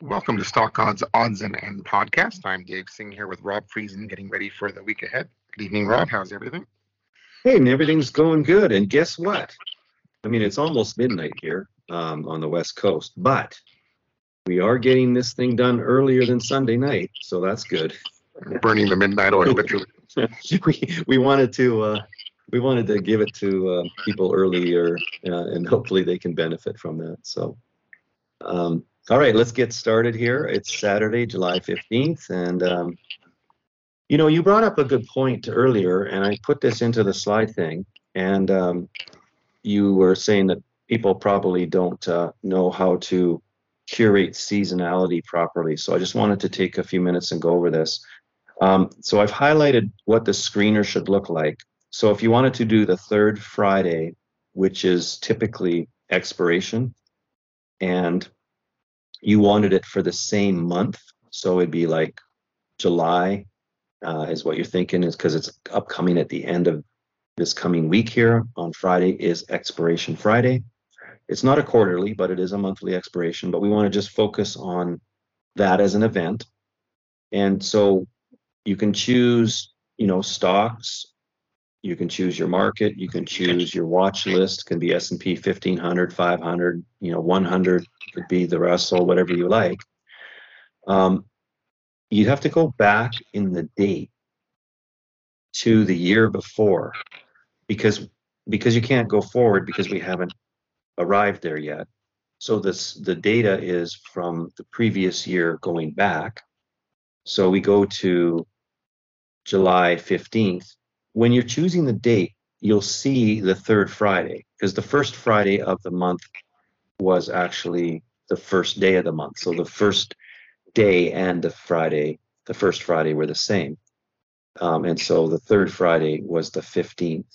Welcome to Stock Odds Odds and End podcast. I'm Dave Singh here with Rob Friesen, getting ready for the week ahead. Good evening, Rob. How's everything? Hey, and everything's going good. And guess what? I mean, it's almost midnight here um, on the West Coast, but we are getting this thing done earlier than Sunday night, so that's good. Burning the midnight oil, literally. we we wanted to uh, we wanted to give it to uh, people earlier, uh, and hopefully they can benefit from that. So. Um, all right, let's get started here. It's Saturday, July 15th, and um, you know, you brought up a good point earlier, and I put this into the slide thing, and um, you were saying that people probably don't uh, know how to curate seasonality properly. So I just wanted to take a few minutes and go over this. Um, so I've highlighted what the screener should look like. So if you wanted to do the third Friday, which is typically expiration, and you wanted it for the same month. So it'd be like July uh, is what you're thinking is because it's upcoming at the end of this coming week here on Friday is expiration Friday. It's not a quarterly, but it is a monthly expiration. But we want to just focus on that as an event. And so you can choose, you know, stocks you can choose your market you can choose your watch list can be s&p 1500 500 you know 100 could be the russell whatever you like. Um, you'd have to go back in the date to the year before because because you can't go forward because we haven't arrived there yet. So this the data is from the previous year going back. So we go to july 15th when you're choosing the date, you'll see the third Friday because the first Friday of the month was actually the first day of the month. So the first day and the Friday, the first Friday were the same. Um, and so the third Friday was the 15th.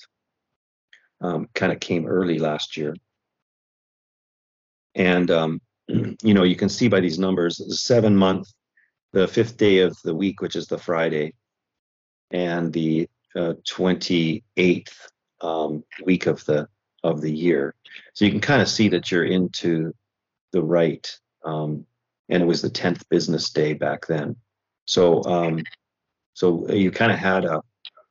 Um, kind of came early last year. And, um, you know, you can see by these numbers, the seven month, the fifth day of the week, which is the Friday, and the 28th um, week of the of the year. So you can kind of see that you're into the right. Um, and it was the 10th business day back then. So um, so you kind of had a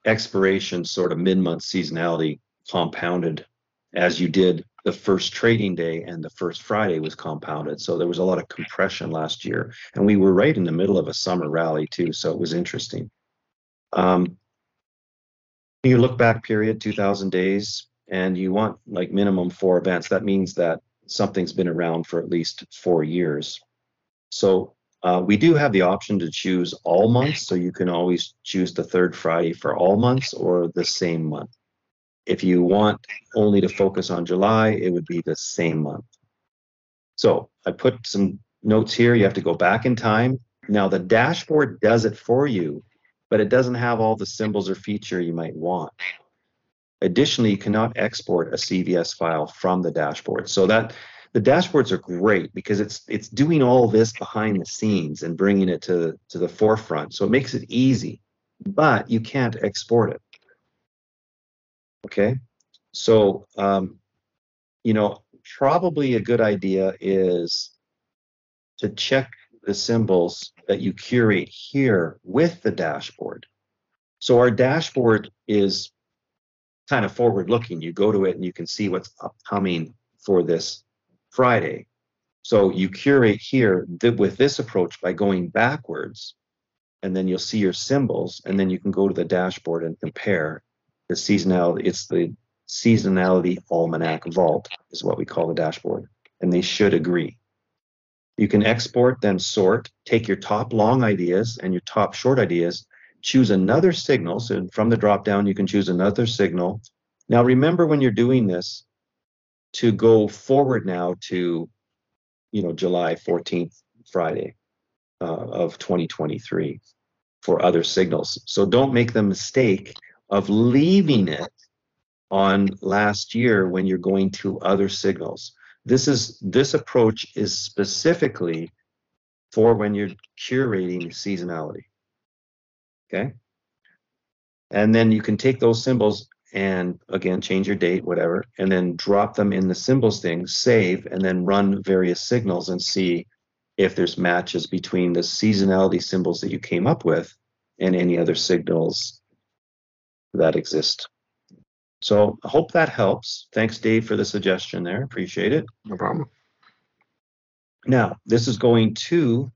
expiration sort of mid-month seasonality compounded as you did the first trading day and the first Friday was compounded. So there was a lot of compression last year. And we were right in the middle of a summer rally too. So it was interesting. Um, you look back period 2000 days and you want like minimum four events that means that something's been around for at least four years. So uh, we do have the option to choose all months so you can always choose the third friday for all months or the same month. If you want only to focus on july it would be the same month. So i put some notes here. You have to go back in time. Now the dashboard does it for you but it doesn't have all the symbols or feature you might want. Additionally, you cannot export a CVS file from the dashboard. So that the dashboards are great because it's it's doing all this behind the scenes and bringing it to to the forefront. So it makes it easy, but you can't export it. Okay, so um, you know probably a good idea is to check the symbols that you curate here with the dashboard. So our dashboard is kind of forward looking. You go to it and you can see what's upcoming for this Friday. So you curate here th- with this approach by going backwards, and then you'll see your symbols, and then you can go to the dashboard and compare the seasonality. It's the seasonality almanac vault is what we call the dashboard, and they should agree. You can export, then sort, take your top long ideas and your top short ideas, choose another signal. So from the drop down, you can choose another signal. Now, remember when you're doing this to go forward now to, you know, July 14th, Friday uh, of 2023 for other signals. So don't make the mistake of leaving it on last year when you're going to other signals. This is this approach is specifically for when you're curating seasonality. Okay. And then you can take those symbols and again change your date, whatever, and then drop them in the symbols thing, save, and then run various signals and see if there's matches between the seasonality symbols that you came up with and any other signals that exist. So I hope that helps. Thanks, Dave, for the suggestion there. Appreciate it. No problem. Now, this is going to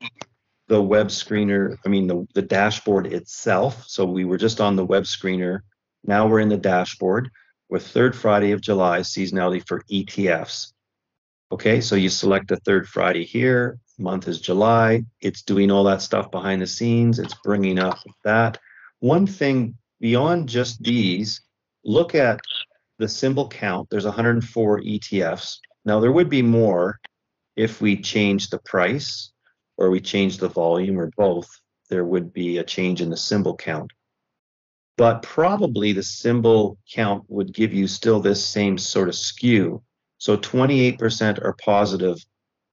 the web screener, I mean, the, the dashboard itself. So we were just on the web screener. Now we're in the dashboard with third Friday of July seasonality for ETFs. Okay, so you select the third Friday here. Month is July. It's doing all that stuff behind the scenes. It's bringing up that. One thing beyond just these, look at the symbol count. There's 104 ETFs. Now, there would be more if we change the price or we change the volume or both. There would be a change in the symbol count. But probably the symbol count would give you still this same sort of skew. So 28% are positive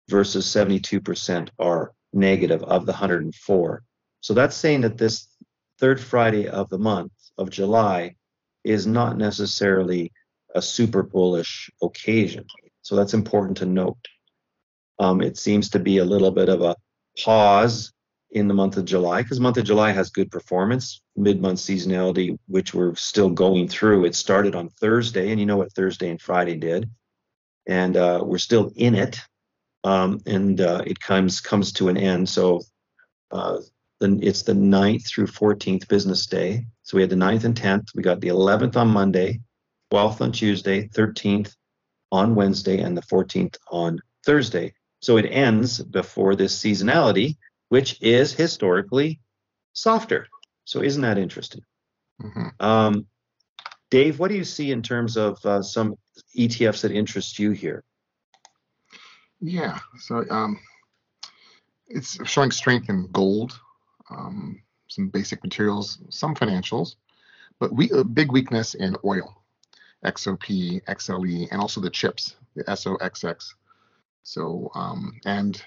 versus 72% are negative of the 104. So that's saying that this third Friday of the month of July is not necessarily a super bullish occasion. So that's important to note. Um, it seems to be a little bit of a pause in the month of July because month of July has good performance, mid-month seasonality, which we're still going through. It started on Thursday, and you know what Thursday and Friday did, and uh, we're still in it, um, and uh, it comes comes to an end. So uh, then it's the 9th through 14th business day. So we had the 9th and 10th. We got the 11th on Monday, 12th on Tuesday, 13th on Wednesday, and the 14th on Thursday. So it ends before this seasonality, which is historically softer. So isn't that interesting? Mm-hmm. Um, Dave, what do you see in terms of uh, some ETFs that interest you here? Yeah, so um, it's showing strength in gold, um, some basic materials, some financials, but we a big weakness in oil, XOP, XLE, and also the chips, the SOXX. So um, and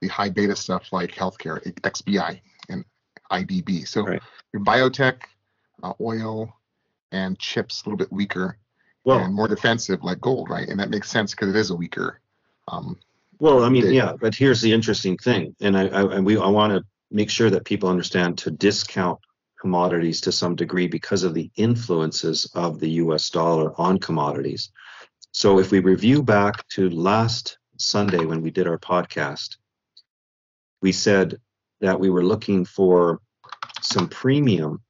the high beta stuff like healthcare, XBI and IBB. So right. your biotech, uh, oil, and chips a little bit weaker well, and more defensive like gold, right? And that makes sense because it is a weaker. Um, well, I mean, yeah, but here's the interesting thing, and I, I and we I want to make sure that people understand to discount commodities to some degree because of the influences of the U.S. dollar on commodities. So if we review back to last Sunday when we did our podcast, we said that we were looking for some premium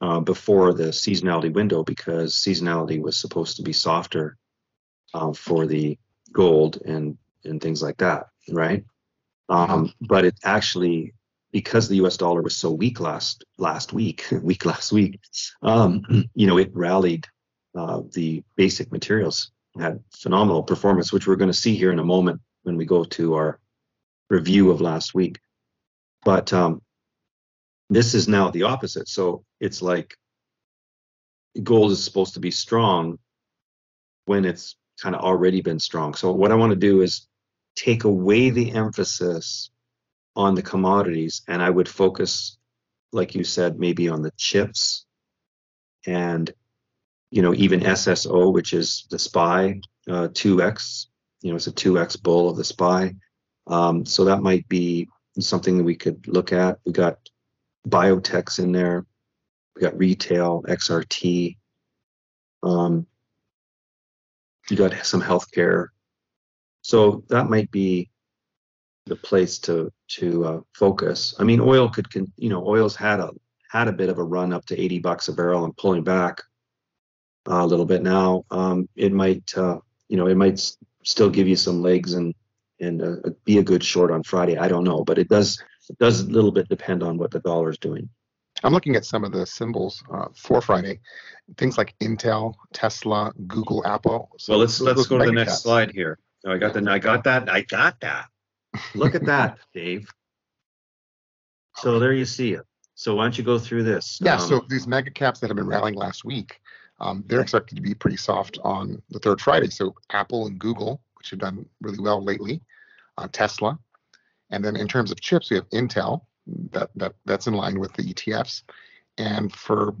uh, before the seasonality window because seasonality was supposed to be softer uh, for the gold and and things like that, right? Um, but it actually because the U.S. dollar was so weak last last week, week last week, um, you know, it rallied uh, the basic materials had phenomenal performance, which we're going to see here in a moment when we go to our review of last week. But um, this is now the opposite. So it's like gold is supposed to be strong when it's kind of already been strong. So what I want to do is take away the emphasis on the commodities and I would focus, like you said, maybe on the chips and you know, even SSO, which is the SPY uh, 2X, you know, it's a 2X bull of the SPY. Um, so that might be something that we could look at. We got biotechs in there. We got retail, XRT. Um, you got some healthcare. So that might be the place to to uh, focus. I mean, oil could, you know, oil's had a had a bit of a run up to 80 bucks a barrel and pulling back a little bit now. Um, it might, uh, you know, it might s- still give you some legs and and uh, be a good short on Friday. I don't know, but it does it does a little bit depend on what the dollar is doing. I'm looking at some of the symbols uh, for Friday, things like Intel, Tesla, Google, Apple. So well, let's let's go to the next slide here. I got the I got that I got that. Look at that, Dave. So there you see it. So why don't you go through this? Yeah. Um, so these mega caps that have been rallying last week, um, they're expected to be pretty soft on the third Friday. So Apple and Google, which have done really well lately, uh, Tesla, and then in terms of chips, we have Intel. That that that's in line with the ETFs, and for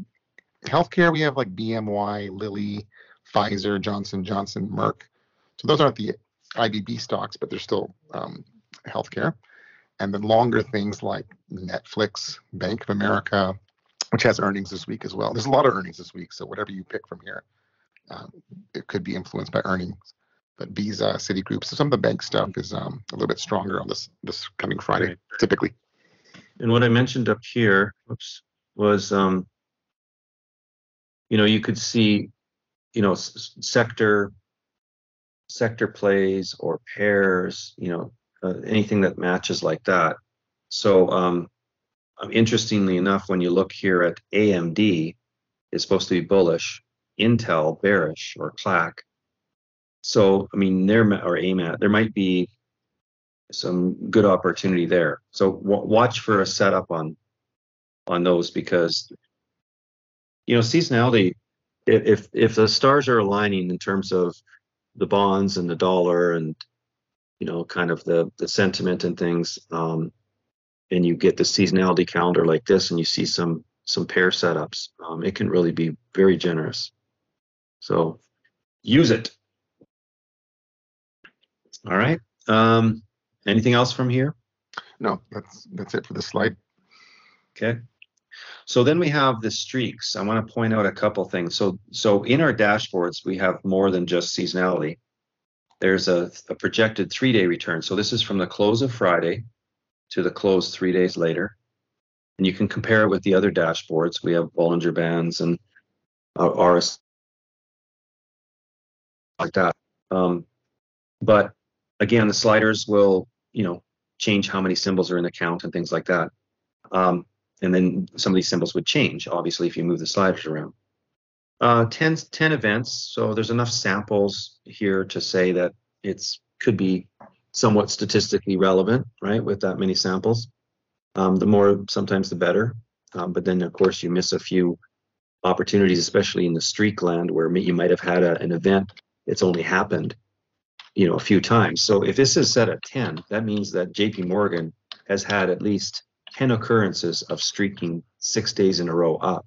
healthcare, we have like BMY, Lilly, Pfizer, Johnson Johnson, Merck. So those aren't the IBB stocks, but they're still um, healthcare. And then longer things like Netflix, Bank of America, which has earnings this week as well. There's a lot of earnings this week, so whatever you pick from here, uh, it could be influenced by earnings. But Visa, Citigroup, so some of the bank stuff is um, a little bit stronger on this this coming Friday, Right. typically. And what I mentioned up here, oops, was, um, you know, you could see, you know, s- sector, sector plays or pairs, you know, uh, anything that matches like that. So, um, um, interestingly enough, when you look here at AMD, it's supposed to be bullish, Intel bearish or KLAC. So, I mean, there or AMAT, there might be some good opportunity there. So w- watch for a setup on on those because you know seasonality. If if the stars are aligning in terms of the bonds and the dollar and you know kind of the the sentiment and things, um, and you get the seasonality calendar like this, and you see some some pair setups, um, it can really be very generous. So use it. All right. Um, anything else from here? No, that's that's it for the slide. Okay. So then we have the streaks. I want to point out a couple things. So so in our dashboards, we have more than just seasonality. There's a, a projected three-day return. So this is from the close of Friday to the close three days later. And you can compare it with the other dashboards. We have Bollinger Bands and uh, RS like that. Um, but again, the sliders will, you know, change how many symbols are in the count and things like that. Um, and then some of these symbols would change, obviously, if you move the sliders around. Uh, 10, 10 events, so there's enough samples here to say that it's could be somewhat statistically relevant, right, with that many samples. Um, the more, sometimes the better. Um, but then, of course, you miss a few opportunities, especially in the streak land, where you might have had a, an event that's only happened, you know, a few times. So if this is set at 10, that means that JP Morgan has had at least 10 occurrences of streaking six days in a row up,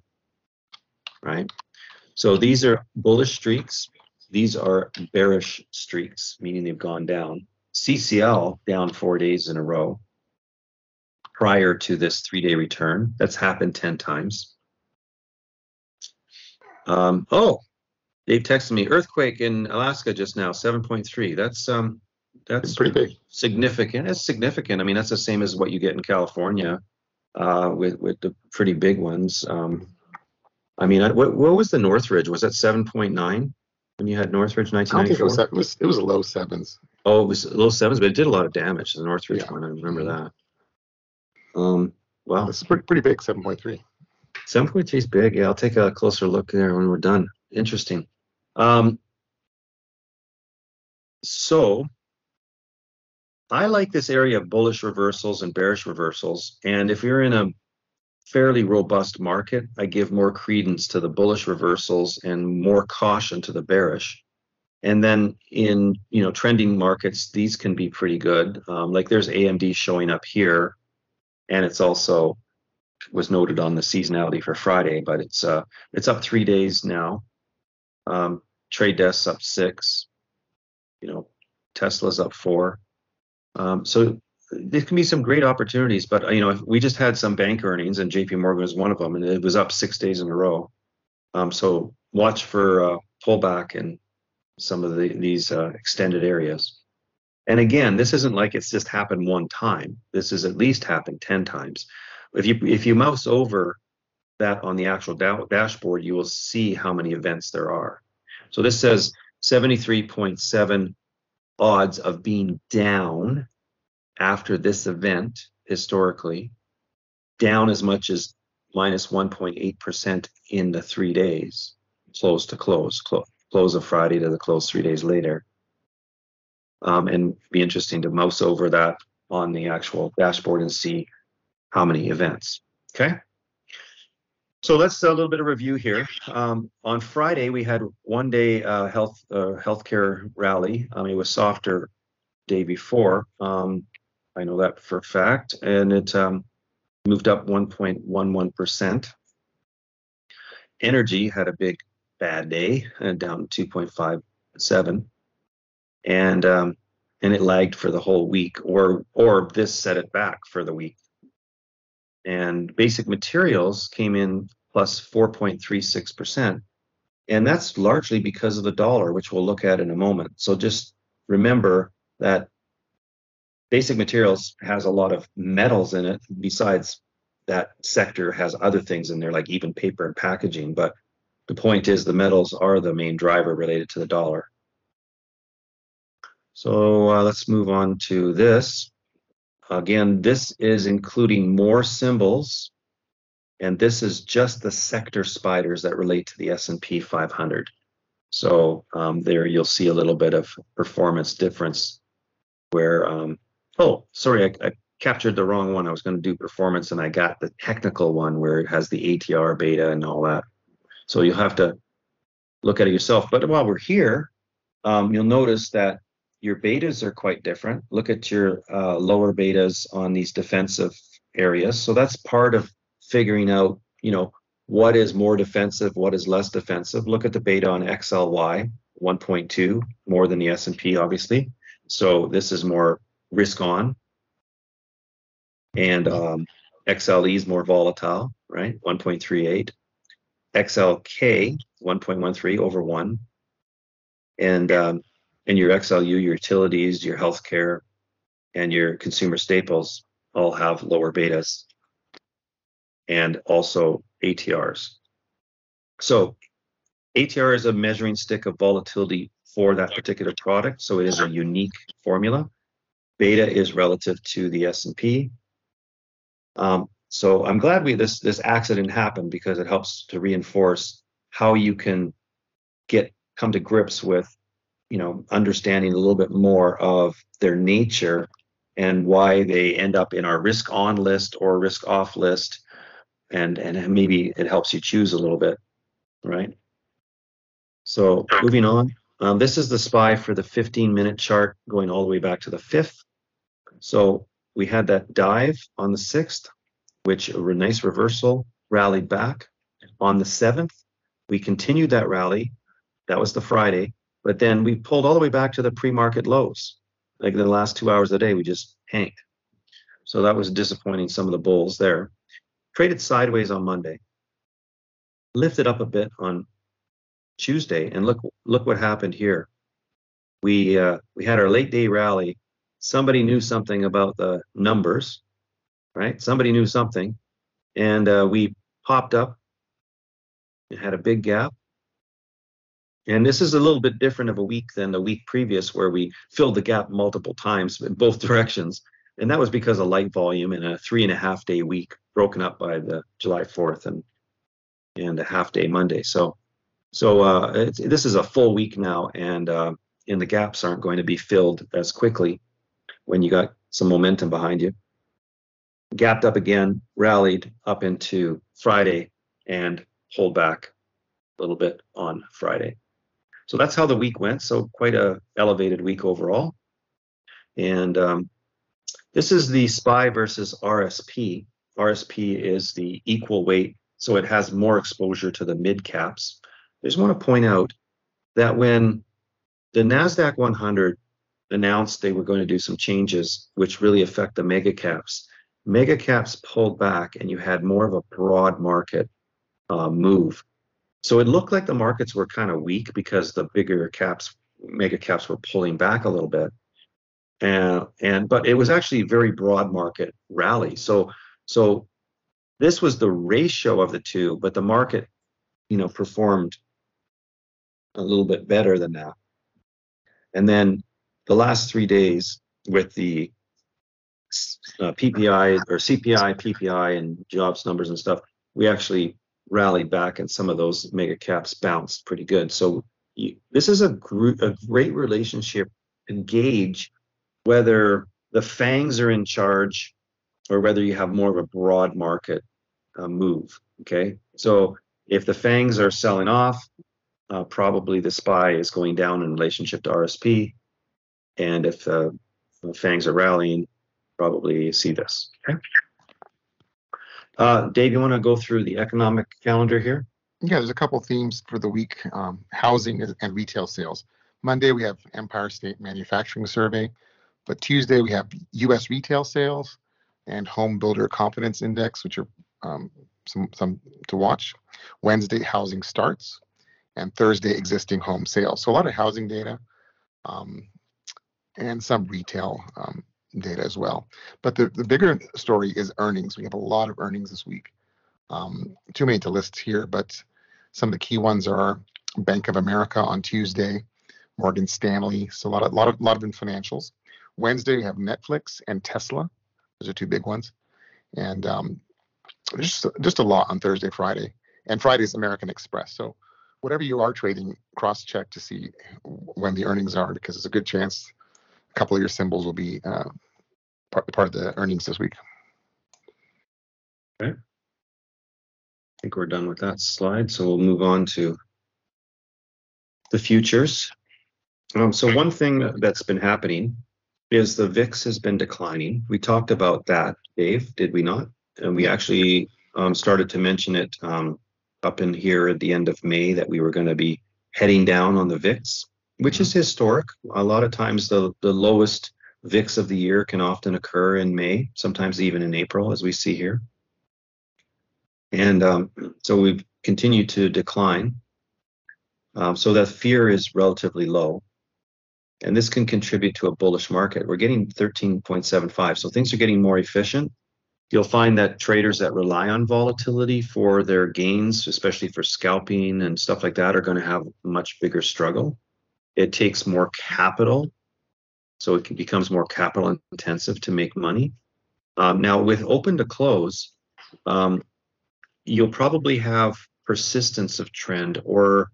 right? So these are bullish streaks. These are bearish streaks, meaning they've gone down. CCL down four days in a row prior to this three day return. That's happened 10 times. Um, oh, Dave texted me earthquake in Alaska just now, 7.3. That's um that's Pretty big. significant. It's significant. I mean, that's the same as what you get in California uh, with with the pretty big ones. Um, I mean, I, what, what was the Northridge? Was that 7.9 when you had Northridge I don't think it 1994? was. It was, low sevens. Oh, it was low sevens, but it did a lot of damage. The Northridge Yeah. one, I remember that. Um, wow, it's pretty pretty big, seven point three. 7.3 is big. Yeah, I'll take a closer look there when we're done. Interesting. Um, so I like this area of bullish reversals and bearish reversals. And if you're in a fairly robust market, I give more credence to the bullish reversals and more caution to the bearish. And then in you know trending markets, these can be pretty good. Um, like there's AMD showing up here, and it's also was noted on the seasonality for Friday, but it's uh it's up three days now. Um, trade desks up six. You know, Tesla's up four. Um, so there can be some great opportunities, but you know, we just had some bank earnings, and J.P. Morgan was one of them, and it was up six days in a row. Um, so watch for uh, pullback in some of the, these uh, extended areas. And again, this isn't like it's just happened one time. This has at least happened ten times. If you if you mouse over that on the actual da- dashboard, you will see how many events there are. So this says 73.7 odds of being down after this event historically, down as much as minus 1.8% in the three days, close to close, clo- close of Friday to the close three days later. Um, and be interesting to mouse over that on the actual dashboard and see how many events. Okay. So let's do a little bit of review here. Um, on Friday, we had one day uh, health uh, healthcare rally. Um, it was softer day before. Um, I know that for a fact, and it um, moved up 1.11 percent. Energy had a big bad day, uh, down 2.57, and and it lagged for the whole week, or or this set it back for the week. And basic materials came in plus 4.36%. And that's largely because of the dollar, which we'll look at in a moment. So just remember that basic materials has a lot of metals in it. Besides that sector has other things in there, like even paper and packaging. But the point is the metals are the main driver related to the dollar. So uh, let's move on to this. Again, this is including more symbols and this is just the sector spiders that relate to the S&P 500. So um, there you'll see a little bit of performance difference where, um, oh, sorry, I, I, captured the wrong one. I was going to do performance and I got the technical one where it has the ATR beta and all that. So you'll have to look at it yourself. But while we're here, um, you'll notice that your betas are quite different. Look at your uh, lower betas on these defensive areas. So that's part of figuring out, you know, what is more defensive, what is less defensive. Look at the beta on XLY, 1.2, more than the S&P, obviously. So this is more risk on. And um, XLE is more volatile, right? 1.38. XLK, 1.13 over 1. And um, and your XLU, your utilities, your healthcare, and your consumer staples all have lower betas and also ATRs. So ATR is a measuring stick of volatility for that particular product. So it is a unique formula. Beta is relative to the S&P. Um, so I'm glad we this this accident happened because it helps to reinforce how you can get come to grips with, you know, understanding a little bit more of their nature and why they end up in our risk on list or risk off list and and maybe it helps you choose a little bit, right? So moving on, um, this is the SPY for the 15 minute chart going all the way back to the 5th. So we had that dive on the 6th, which a nice reversal rallied back. On the 7th, we continued that rally. That was the Friday, but then we pulled all the way back to the pre-market lows. Like the last two hours of the day, we just tanked. So that was disappointing some of the bulls there traded sideways on Monday, lifted up a bit on Tuesday, and look look what happened here. We uh, we had our late day rally. Somebody knew something about the numbers, right? Somebody knew something, and uh, we popped up. It had a big gap, and this is a little bit different of a week than the week previous, where we filled the gap multiple times in both directions and that was because of light volume in a three and a half day week broken up by the July 4th and and a half day Monday. So so uh, this is a full week now, and uh, and the gaps aren't going to be filled as quickly when you got some momentum behind you. Gapped up again, rallied up into Friday, and pulled back a little bit on Friday. So that's how the week went. So quite a elevated week overall. And um, this is the SPY versus RSP. RSP is the equal weight, so it has more exposure to the mid caps. I just want to point out that when the NASDAQ 100 announced they were going to do some changes which really affect the mega caps, mega caps pulled back and you had more of a broad market uh, move. So it looked like the markets were kind of weak because the bigger caps, mega caps were pulling back a little bit and and but it was actually a very broad market rally. So so this was the ratio of the two, but the market, you know, performed a little bit better than that. And then the last three days with the uh, PPI or CPI, PPI, and jobs numbers and stuff, we actually rallied back, and some of those mega caps bounced pretty good. So you, this is a, a great relationship engage whether the fangs are in charge or whether you have more of a broad market uh, move. Okay, so if the fangs are selling off, uh, probably the SPY is going down in relationship to RSP, and if uh, the fangs are rallying, probably see this. Okay. Uh, Dave, you want to go through the economic calendar here? Yeah, there's a couple themes for the week: um, housing and retail sales. Monday, we have Empire State Manufacturing Survey. But Tuesday, we have US retail sales and Home Builder Confidence Index, which are um, some, some to watch. Wednesday, housing starts. And Thursday, existing home sales. So a lot of housing data um, and some retail um, data as well. But the, the bigger story is earnings. We have a lot of earnings this week. Um, too many to list here, but some of the key ones are Bank of America on Tuesday, Morgan Stanley. So a lot of lot of lot of in financials. Wednesday we have Netflix and Tesla. Those are two big ones, and um, just just a lot on Thursday, Friday, and Friday is American Express. So whatever you are trading, cross check to see when the earnings are because it's a good chance a couple of your symbols will be uh, part part of the earnings this week. Okay. I think we're done with that slide, so we'll move on to the futures. Um, so one thing that's been happening is the VIX has been declining. We talked about that, Dave, did we not? And we actually um, started to mention it um, up in here at the end of May that we were going to be heading down on the VIX, which is historic. A lot of times the, the lowest VIX of the year can often occur in May, sometimes even in April, as we see here. And um, so we've continued to decline. Um, so that fear is relatively low. And this can contribute to a bullish market. We're getting 13.75, so things are getting more efficient. You'll find that traders that rely on volatility for their gains, especially for scalping and stuff like that, are going to have much bigger struggle. It takes more capital, so it becomes more capital intensive to make money. Um, now, with open to close, um, you'll probably have persistence of trend or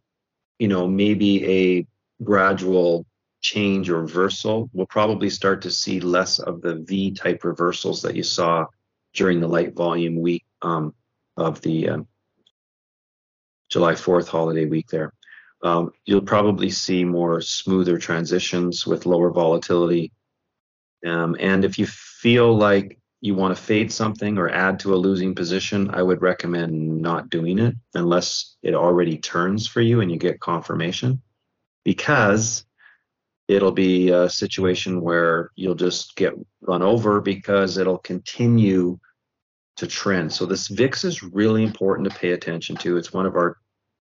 you know maybe a gradual change or reversal we'll probably start to see less of the v type reversals that you saw during the light volume week um, of the um, july 4th holiday week there um, you'll probably see more smoother transitions with lower volatility um, and if you feel like you want to fade something or add to a losing position, I would recommend not doing it unless it already turns for you and you get confirmation because it'll be a situation where you'll just get run over because it'll continue to trend. So this VIX is really important to pay attention to. It's one of our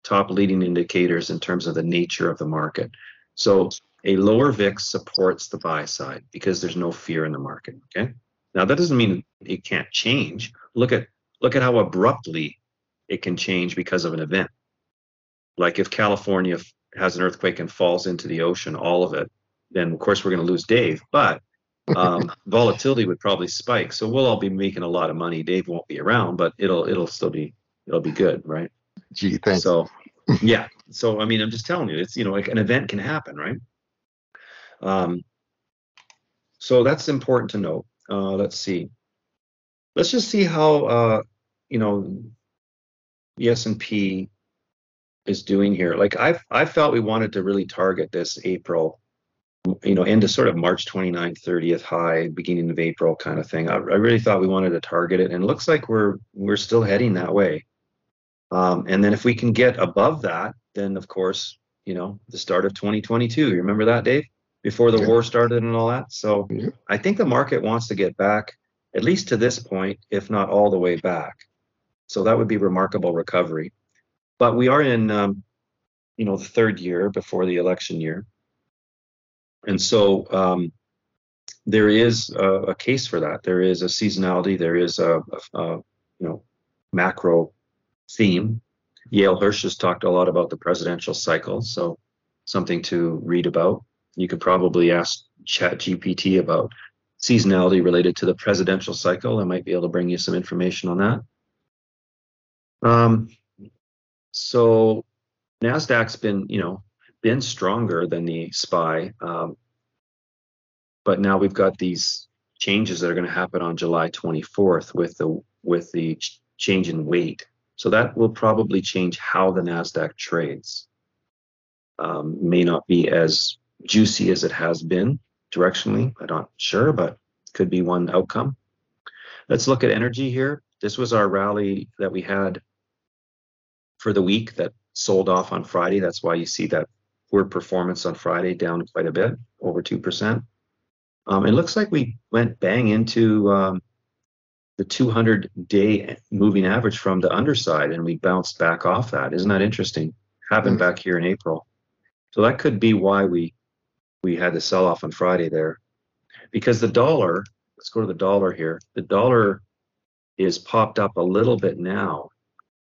top leading indicators in terms of the nature of the market. So a lower VIX supports the buy side because there's no fear in the market, okay? Now that doesn't mean it can't change. Look at look at how abruptly it can change because of an event. Like if California has an earthquake and falls into the ocean, all of it, then of course we're going to lose Dave. But um, volatility would probably spike, so we'll all be making a lot of money. Dave won't be around, but it'll it'll still be it'll be good, right? Gee, thanks. So yeah, so I mean, I'm just telling you, it's you know like an event can happen, right? Um, so that's important to note. Uh, let's see. Let's just see how uh, you know the S&P is doing here. Like I I felt we wanted to really target this April, you know, into sort of March 29th, 30th high, beginning of April kind of thing. I, I really thought we wanted to target it, and it looks like we're we're still heading that way. Um, and then if we can get above that, then of course, you know, the start of 2022. You remember that, Dave? before the yeah. war started and all that. So yeah. I think the market wants to get back at least to this point, if not all the way back. So that would be remarkable recovery. But we are in, um, you know, the third year before the election year, and so um, there is a, a, case for that. There is a seasonality. There is a, a, a you know macro theme. Yale Hirsch has talked a lot about the presidential cycle, so something to read about. You could probably ask chat gpt about seasonality related to the presidential cycle. I might be able to bring you some information on that. Um, so nasdaq's been you know been stronger than the spy um, but now we've got these changes that are going to happen on july 24th with the with the change in weight so that will probably change how the nasdaq trades um, may not be as juicy as it has been directionally. I'm not sure, but could be one outcome. Let's look at energy here. This was our rally that we had for the week that sold off on Friday. That's why you see that poor performance on Friday, down quite a bit, over 2%. Um, it looks like we went bang into um, the 200 day moving average from the underside and we bounced back off that. Isn't that interesting? Happened mm. back here in April. So that could be why we we had the sell off on Friday there. Because the dollar, let's go to the dollar here. The dollar is popped up a little bit now.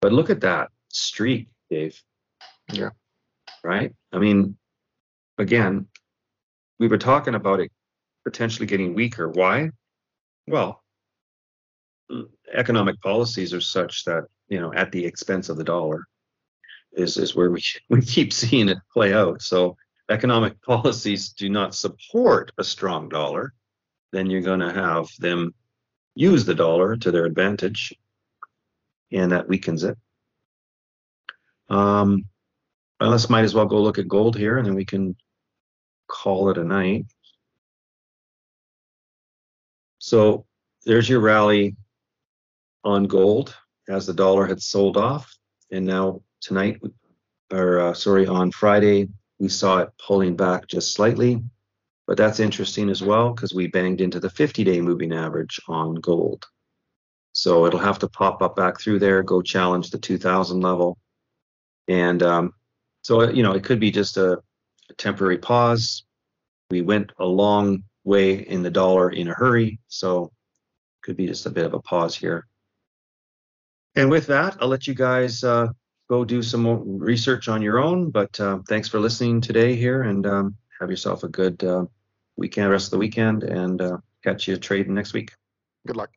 But look at that streak, Dave. Yeah. Right? I mean, again, we were talking about it potentially getting weaker. Why? Well, economic policies are such that, you know, at the expense of the dollar is, is where we, we keep seeing it play out. So economic policies do not support a strong dollar, then you're going to have them use the dollar to their advantage, and that weakens it. Um, let's might as well go look at gold here, and then we can call it a night. So there's your rally on gold as the dollar had sold off, and now tonight, or uh, sorry, on Friday, we saw it pulling back just slightly. But that's interesting as well because we banged into the 50 day moving average on gold. So it'll have to pop up back through there, go challenge the 2000 level. And um, so, you know, it could be just a, a temporary pause. We went a long way in the dollar in a hurry. So could be just a bit of a pause here. And with that, I'll let you guys uh, go do some more research on your own. But uh, thanks for listening today here and um, have yourself a good uh, weekend, rest of the weekend, and uh, catch you trading next week. Good luck.